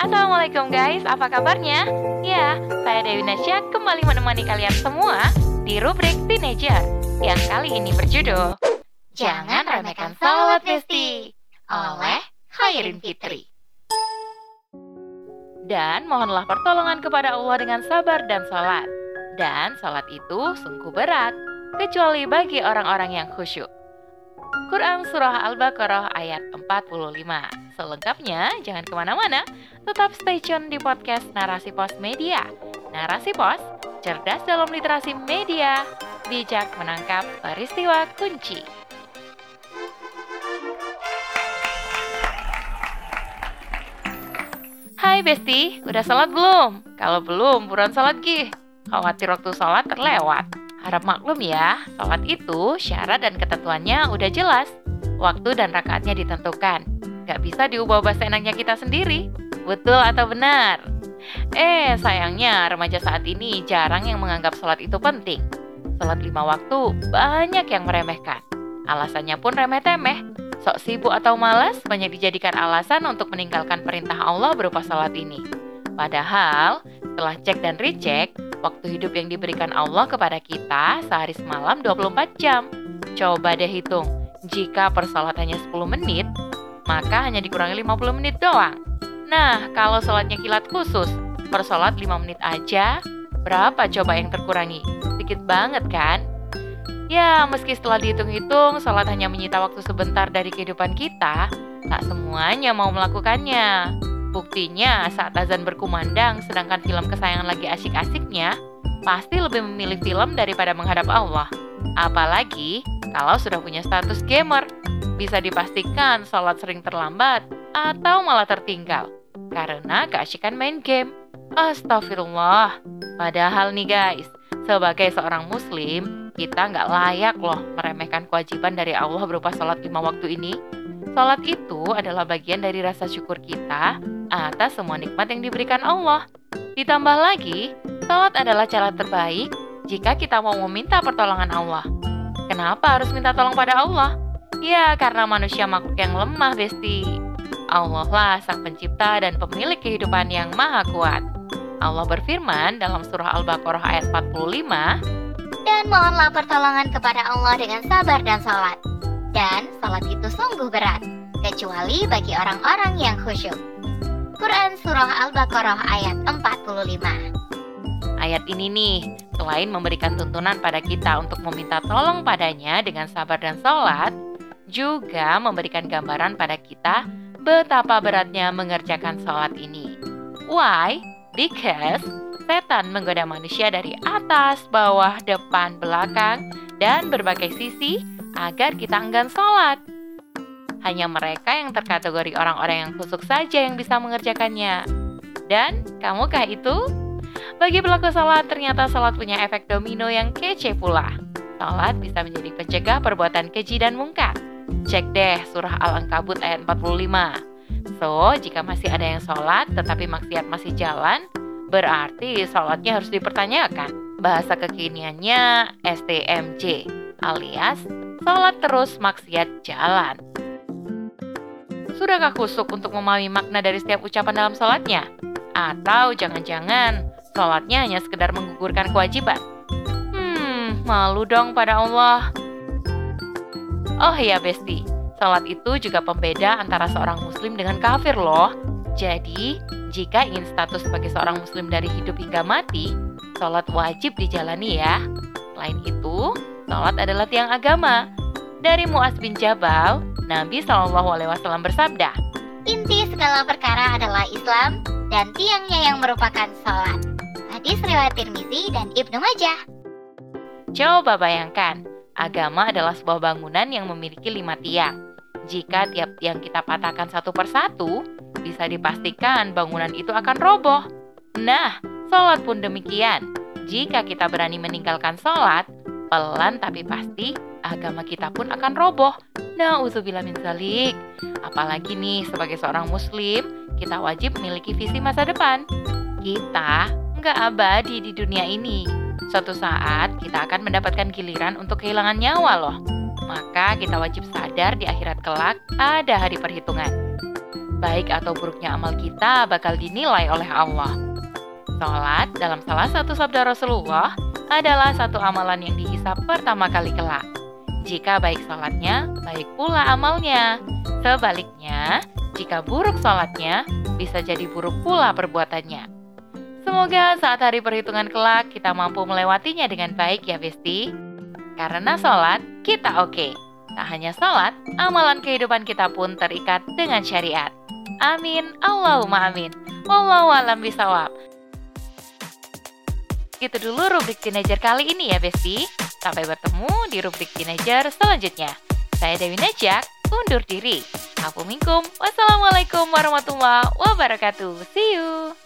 Assalamualaikum guys, apa kabarnya? Ya, saya Dewi Nasya kembali menemani kalian semua di rubrik Teenager yang kali ini berjudul Jangan Remehkan Salawat Besti oleh Khairin Fitri. Dan mohonlah pertolongan kepada Allah dengan sabar dan salat. Dan salat itu sungguh berat, kecuali bagi orang-orang yang khusyuk. Quran Surah Al-Baqarah ayat 45 Selengkapnya, jangan ke mana-mana, tetap stay tune di podcast Narasi Pos Media. Narasi Pos, cerdas dalam literasi media, bijak menangkap peristiwa kunci. Hai Besti, udah sholat belum? Kalau belum, buruan sholat gih. Khawatir waktu sholat terlewat. Harap maklum ya, sholat itu syarat dan ketentuannya udah jelas. Waktu dan rakaatnya ditentukan Gak bisa diubah bahasa enaknya kita sendiri. Betul atau benar? Eh, sayangnya remaja saat ini jarang yang menganggap sholat itu penting. Sholat lima waktu banyak yang meremehkan. Alasannya pun remeh-temeh. Sok sibuk atau malas banyak dijadikan alasan untuk meninggalkan perintah Allah berupa sholat ini. Padahal, setelah cek dan recheck, waktu hidup yang diberikan Allah kepada kita sehari semalam 24 jam. Coba deh hitung, jika persolatannya 10 menit, maka hanya dikurangi 50 menit doang. Nah, kalau sholatnya kilat khusus, per sholat 5 menit aja, berapa coba yang terkurangi? Sedikit banget kan? Ya, meski setelah dihitung-hitung, sholat hanya menyita waktu sebentar dari kehidupan kita, tak semuanya mau melakukannya. Buktinya, saat azan berkumandang, sedangkan film kesayangan lagi asik-asiknya, pasti lebih memilih film daripada menghadap Allah. Apalagi kalau sudah punya status gamer, bisa dipastikan sholat sering terlambat atau malah tertinggal karena keasikan main game. Astagfirullah. Padahal nih guys, sebagai seorang muslim, kita nggak layak loh meremehkan kewajiban dari Allah berupa sholat lima waktu ini. Sholat itu adalah bagian dari rasa syukur kita atas semua nikmat yang diberikan Allah. Ditambah lagi, sholat adalah cara terbaik jika kita mau meminta pertolongan Allah. Kenapa harus minta tolong pada Allah? Ya, karena manusia makhluk yang lemah, Besti. Allah lah sang pencipta dan pemilik kehidupan yang maha kuat. Allah berfirman dalam surah Al-Baqarah ayat 45, Dan mohonlah pertolongan kepada Allah dengan sabar dan salat. Dan salat itu sungguh berat, kecuali bagi orang-orang yang khusyuk. Quran Surah Al-Baqarah ayat 45 Ayat ini nih, selain memberikan tuntunan pada kita untuk meminta tolong padanya dengan sabar dan sholat, juga memberikan gambaran pada kita betapa beratnya mengerjakan sholat ini. Why? Because setan menggoda manusia dari atas, bawah, depan, belakang, dan berbagai sisi agar kita enggan sholat. Hanya mereka yang terkategori orang-orang yang khusus saja yang bisa mengerjakannya. Dan kamukah itu? Bagi pelaku salat, ternyata salat punya efek domino yang kece pula. Salat bisa menjadi pencegah perbuatan keji dan mungkar. Cek deh surah Al-Ankabut ayat 45. So, jika masih ada yang sholat tetapi maksiat masih jalan, berarti sholatnya harus dipertanyakan. Bahasa kekiniannya STMJ, alias sholat terus maksiat jalan. Sudahkah kusuk untuk memahami makna dari setiap ucapan dalam sholatnya? Atau jangan-jangan sholatnya hanya sekedar menggugurkan kewajiban. Hmm, malu dong pada Allah. Oh iya Besti, sholat itu juga pembeda antara seorang muslim dengan kafir loh. Jadi, jika ingin status sebagai seorang muslim dari hidup hingga mati, sholat wajib dijalani ya. Selain itu, sholat adalah tiang agama. Dari Muaz bin Jabal, Nabi Shallallahu Alaihi Wasallam bersabda, Inti segala perkara adalah Islam dan tiangnya yang merupakan sholat. Hadis riwayat Tirmizi dan Ibnu Majah. Coba bayangkan, agama adalah sebuah bangunan yang memiliki lima tiang. Jika tiap tiang kita patahkan satu persatu, bisa dipastikan bangunan itu akan roboh. Nah, sholat pun demikian. Jika kita berani meninggalkan sholat, pelan tapi pasti agama kita pun akan roboh. Nah, uzubillah min zalik. Apalagi nih, sebagai seorang muslim, kita wajib memiliki visi masa depan. Kita nggak abadi di dunia ini. Suatu saat kita akan mendapatkan giliran untuk kehilangan nyawa loh. Maka kita wajib sadar di akhirat kelak ada hari perhitungan. baik atau buruknya amal kita bakal dinilai oleh Allah. Sholat dalam salah satu sabda Rasulullah adalah satu amalan yang dihisap pertama kali kelak. Jika baik sholatnya, baik pula amalnya. Sebaliknya, jika buruk sholatnya, bisa jadi buruk pula perbuatannya. Semoga saat hari perhitungan kelak kita mampu melewatinya dengan baik ya Besti. Karena sholat, kita oke. Tak hanya sholat, amalan kehidupan kita pun terikat dengan syariat. Amin, Allahumma amin. Wallahu alam bisawab. Gitu dulu rubrik teenager kali ini ya Besti. Sampai bertemu di rubrik teenager selanjutnya. Saya Dewi Najak, undur diri. Aku Mingkum. Warahmatullahi wabarakatuh. See you.